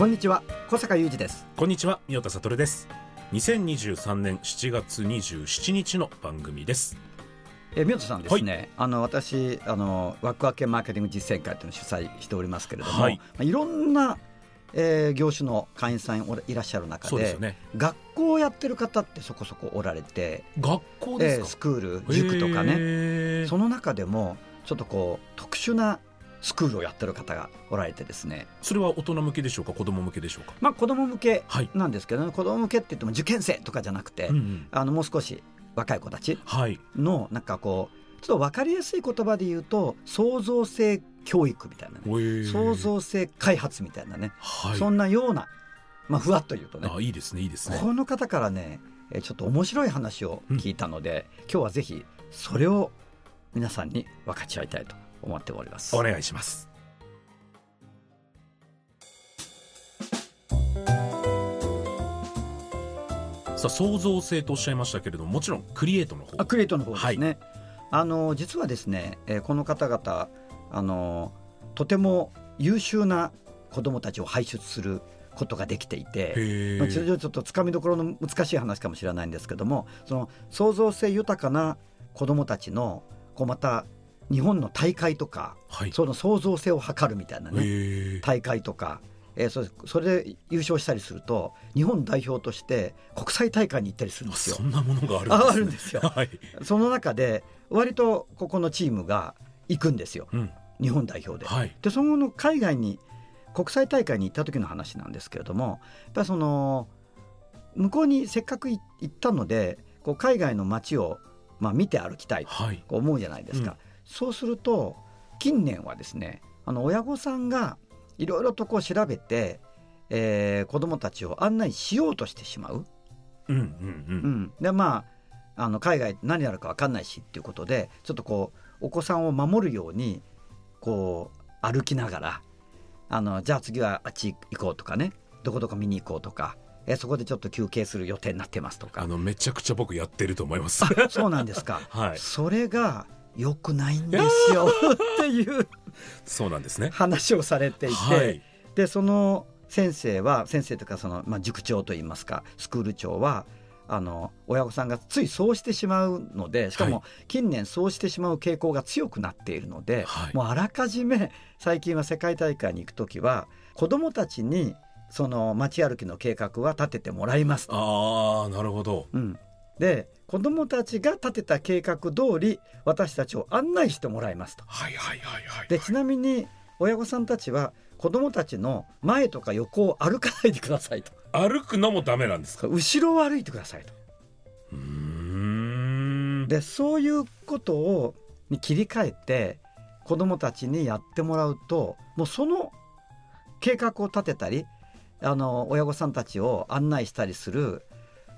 こんにちは小坂雄二です。こんにちは宮田悟です。2023年7月27日の番組です。え宮田さんですね、あの私あのワクワクマーケティング実践会というのを主催しておりますけれども、はい。まあ、いろんな、えー業種の会員さんおらいらっしゃる中でね。学校をやってる方ってそこそこおられて、学校えースクール塾とかねね。その中でもちょっとこう特殊なスクールをやってる方がおられてですね。それは大人向けでしょうか？子供向けでしょうか？まあ子供向けはい、なんですけど、ね、子供向けって言っても受験生とかじゃなくて、うんうん。あのもう少し若い子たちはい。のなんかこうちょっと分かりやすい言葉で言うと創造性教育みたいなね。創造性開発みたいなね、はい。そんなような、まあ、ふわっと言うとね。あいいですねいいですね。この方からねえーちょっと面白い話を聞いたので、今日はぜひそれを皆さんに分かち合いたいと思っております。お願いします。さあ創造性とおっしゃいましたけれどももちろんクリエイトの方。あクリエイトの方ですね、あの実はですね、えーこの方々あのとても優秀な子どもたちを輩出することができていて、へまあ、ちょえちょっとつかみどころの難しい話かもしれないんですけどもその創造性豊かな子どもたちのこうまた日本の大会とかはい。その創造性を測るみたいなね大会とか、えーそれそれで優勝したりすると日本代表として国際大会に行ったりするんですよ。そ。んなものがあるんですね。ああるんですよ。はい、その中で割とここのチームが行くんですよ。うん、日本代表で。はい。でその後の海外に国際大会に行った時の話なんですけれどもやっぱりその向こうにせっかくい行ったのでこう海外の街を、まあ、見て歩きたいと思うじゃないですか、うんそうすると近年はですねあの親御さんがいろいろとこう調べて、えー子どもたちを案内しようとしてしまう、うんうんううん。ん、でまああの海外何やるか分かんないしっていうことでちょっとこうお子さんを守るようにこう歩きながらあのじゃあ次はあっち行こうとかねどこどこ見に行こうとかえそこでちょっと休憩する予定になってますとか。あのめちゃくちゃ僕やってると思います。あそうなんですか、はい。それが良くないんですよっていう。そうなんですね。話をされていて、はい。でその先生は先生というかその、まあ、塾長といいますかスクール長はあの親御さんがついそうしてしまうのでしかはも近年そうしてしまう傾向が強くなっているので、はい。もうあらかじめ最近は世界大会に行く時は子どもたちにその街歩きの計画は立ててもらいますあなるほど。うん、で子どもたちが立てた計画通り私たちを案内してもらいますと。はいはいはいはい。でちなみに親御さんたちは子どもたちの前とか横を歩かないでくださいと。歩くのもダメなんですか？後ろを歩いてくださいと。うーん。でそういうことをに切り替えて子どもたちにやってもらうともうその計画を立てたりあの親御さんたちを案内したりする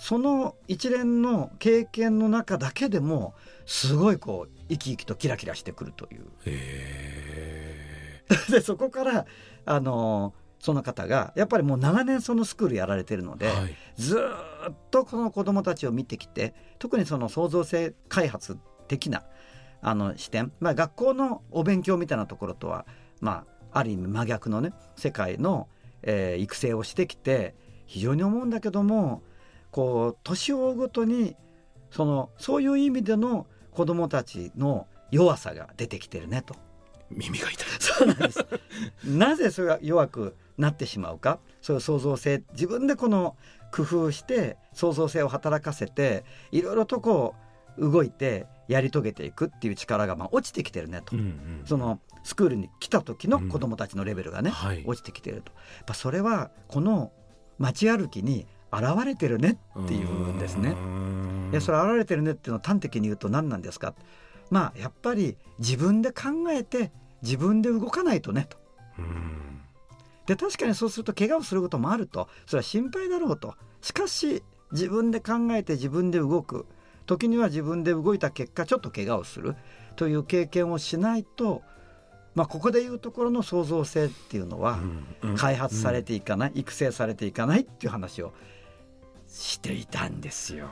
その一連の経験の中だけでもすごいこう生き生きとキラキラしてくるという。へ でそこからあのその方がやっぱりもう長年そのスクールやられてるので、えはい。ずーっとこの子どもたちを見てきて特にその創造性開発的なあの視点、まあ、学校のお勉強みたいなところとは、まあ、ある意味真逆のね世界の、えー育成をしてきて非常に思うんだけどもこう年を追うごとにそのそういう意味での子どもたちの弱さが出てきてるねと。耳が痛いそうなんです。なぜそれが弱くなってしまうか、そういう創造性、自分でこの工夫して創造性を働かせて、いろいろとこう動いてやり遂げていくっていう力がまあ落ちてきてるねと。うんうんそのスクールに来た時の子どもたちのレベルがね、はい落ちてきてると。やっぱそれはこの街歩きに現れてるねっていうんですね。いやそれ現れてるねっていうのを端的に言うと何なんですか？まあやっぱり自分で考えて自分で動かないとねと。で確かにそうすると怪我をすることもあると。それは心配だろうと。しかし自分で考えて自分で動く。時には自分で動いた結果ちょっと怪我をするという経験をしないと、まあ、ここでいうところの創造性っていうのは開発されていかない、育成されていかないっていう話をしていたんですよ。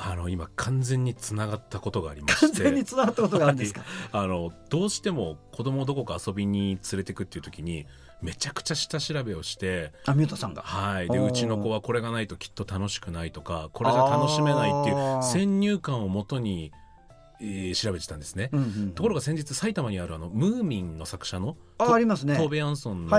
あの今完全につながったことがありまして。完全につながったことがあるんですか、あのどうしても子供をどこか遊びに連れてくっていう時にめちゃくちゃ下調べをしてあミュートさんが。はい。でうちの子はこれがないときっと楽しくないとかこれじゃ楽しめないっていう先入観をもとにえー、調べてたんですね、うんうんうん、ところが先日埼玉にあるあのムーミンの作者のあありますね。トーベ・アンソンの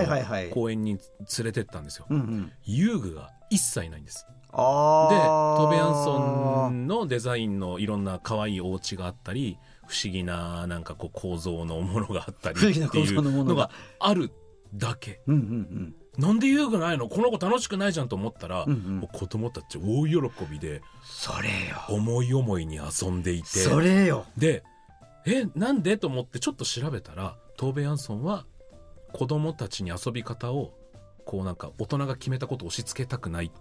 公園に連れてったんですよ、はいはいはい、遊具が一切ないんですでトーベ・アンソンのデザインのいろんな可愛いお家があったり不思議ななんかこう構造のものがあったり っていうのがあるだけ、うんうんうん。なんで遊具ないのこの子楽しくないじゃんと思ったら、うんうん、子供たち大喜びでそれよ。思い思いに遊んでいて。それよ。でえなんでと思ってちょっと調べたらトーベ・ヤンソンは子供たちに遊び方をこうなんか大人が決めたことを押し付けたくないっ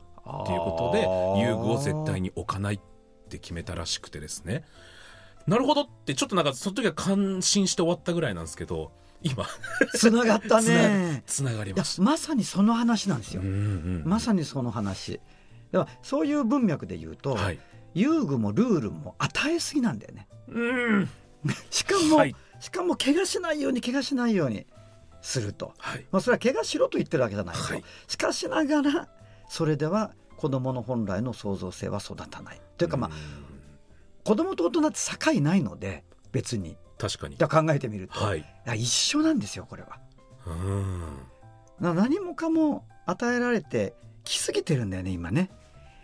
ていうことで遊具を絶対に置かないって決めたらしくてですね。なるほどってちょっとなんかその時は感心して終わったぐらいなんですけど今。つながったね。つながりましまさにその話なんですよ、うんうん、まさにその話。だからそういう文脈で言うと、はい、遊具もルールも与えすぎなんだよね、うん、しかも、はい、しかも怪我しないように怪我しないようにすると、はい、まあ、それは怪我しろと言ってるわけじゃないと、はい、しかしながらそれでは子どもの本来の創造性は育たない。というかまあ子供と大人って境ないので別に。確かに。考えてみると、はい、一緒なんですよこれは。うん。何もかも与えられてきすぎてるんだよね今ね。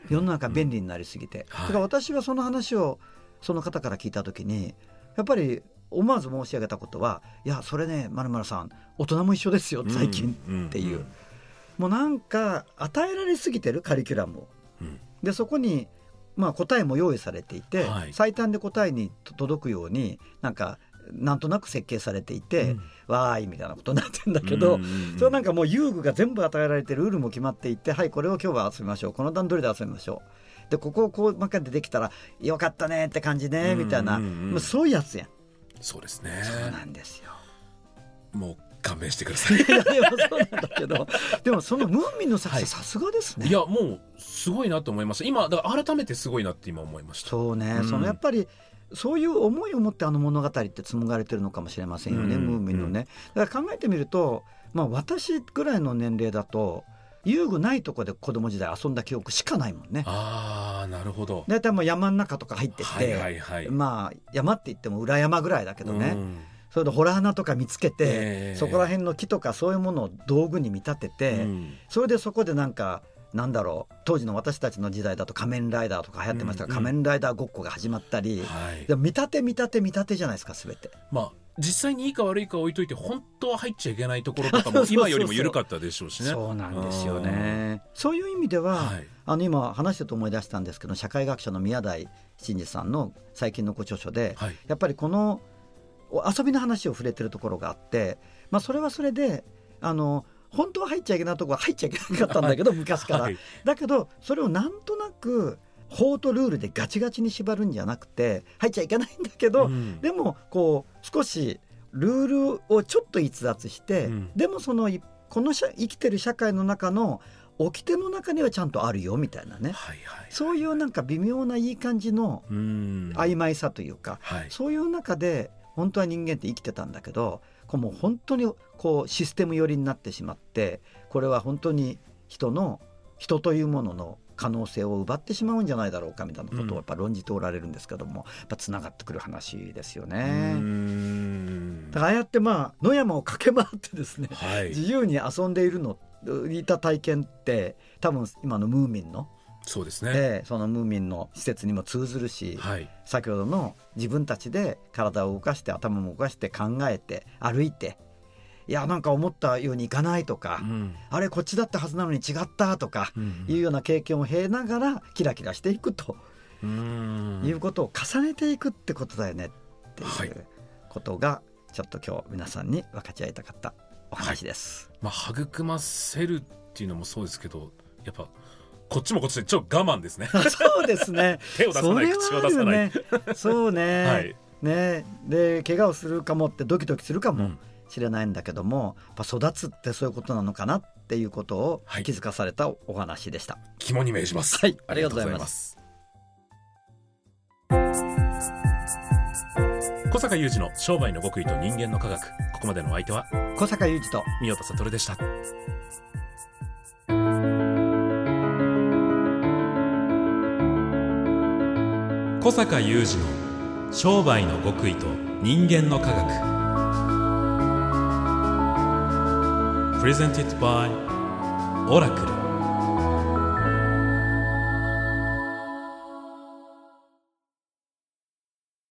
世の中便利になりすぎて、うん。だから私はその話をその方から聞いた時にやっぱり思わず申し上げたことは「いやそれねまるまるさん大人も一緒ですよ最近」っていう、もうなんか与えられすぎてるカリキュラムを。でそこにまあ、答えも用意されていて、はい、最短で答えに届くようになんかなんとなく設計されていて、うん、わーいみたいなことになってるんだけど、それなんかもう遊具が全部与えられてルールも決まっていてはいこれを今日は遊びましょう。この段取りで遊びましょう。でここをこうばっかりでできたらよかったねって感じねみたいな、もうそういうやつやん。そうですね。そうなんですよ。もう勘弁してください。いやでもそうなんだけどでもそのムーミンの作者、さすがですね。いやもうすごいなと思いました今だから改めてすごいなって今思いました。そうね、うん、そのやっぱりそういう思いを持ってあの物語って紡がれてるのかもしれませんよね、うん、ムーミンのね。だから考えてみると、まあ、私ぐらいの年齢だと遊具ないとこで子供時代遊んだ記憶しかないもんね。ああなるほど。大体もう山の中とか入ってって、はいはいはい、まあ山って言っても裏山ぐらいだけどね。うんそれでホラー穴とか見つけて、えー、そこら辺の木とかそういうものを道具に見立てて、うん、それでそこでなんかなんだろう当時の私たちの時代だと仮面ライダーとか流行ってました。が、うんうん、仮面ライダーごっこが始まったり、はい、で見立て見立て見立てじゃないですか全て。まあ実際にいいか悪いか置いといて本当は入っちゃいけないところとかも 今よりも緩かったでしょうしね。そうなんですよね。そういう意味では、はい、あの今話してと思い出したんですけど社会学者の宮台真司さんの最近のご著書で、はい、やっぱりこの遊びの話を触れてるところがあって、まあ、それはそれであの本当は入っちゃいけないところは入っちゃいけなかったんだけど 昔から、はい、だけどそれをなんとなく法とルールでガチガチに縛るんじゃなくて入っちゃいけないんだけど、うん、でもこう少しルールをちょっと逸脱して、うん、でもそのこの生きてる社会の中の掟の中にはちゃんとあるよみたいなね、はいはいはい、そういうなんか微妙ないい感じの曖昧さというか、はい、そういう中で本当は人間って生きてたんだけどこうもう本当にこうシステム寄りになってしまってこれは本当に人の人というものの可能性を奪ってしまうんじゃないだろうかみたいなことをやっぱ論じておられるんですけども、やっぱつながってくる話ですよね。だからああやってまあ野山を駆け回ってですね、はい、自由に遊んでいるのいた体験って多分今のムーミンのそうですね、えー、そのムーミンの施設にも通ずるし、はい、先ほどの自分たちで体を動かして頭も動かして考えて歩いていやなんか思ったようにいかないとか、うん、あれこっちだったはずなのに違ったとかいうような経験を経ながらキラキラしていくということを重ねていくってことだよねっていうことがちょっと今日皆さんに分かち合いたかったお話です。はい、まあ、育ませるっていうのもそうですけどやっぱこっちもこっちで超我慢ですね。そうですね。手を出さない、口を出さない。そうね。はい、ね、で怪我をするかもってドキドキするかもしれないんだけども、うん、育つってそういうことなのかなっていうことを気づかされたお話でした。肝に銘じます。はい、ありがとうございます。小坂雄二の商売の極意と人間の科学ここまでのお相手は小坂雄二と三代田悟でした小坂雄二の商売の極意と人間の科学。プレゼンティットバイオラクル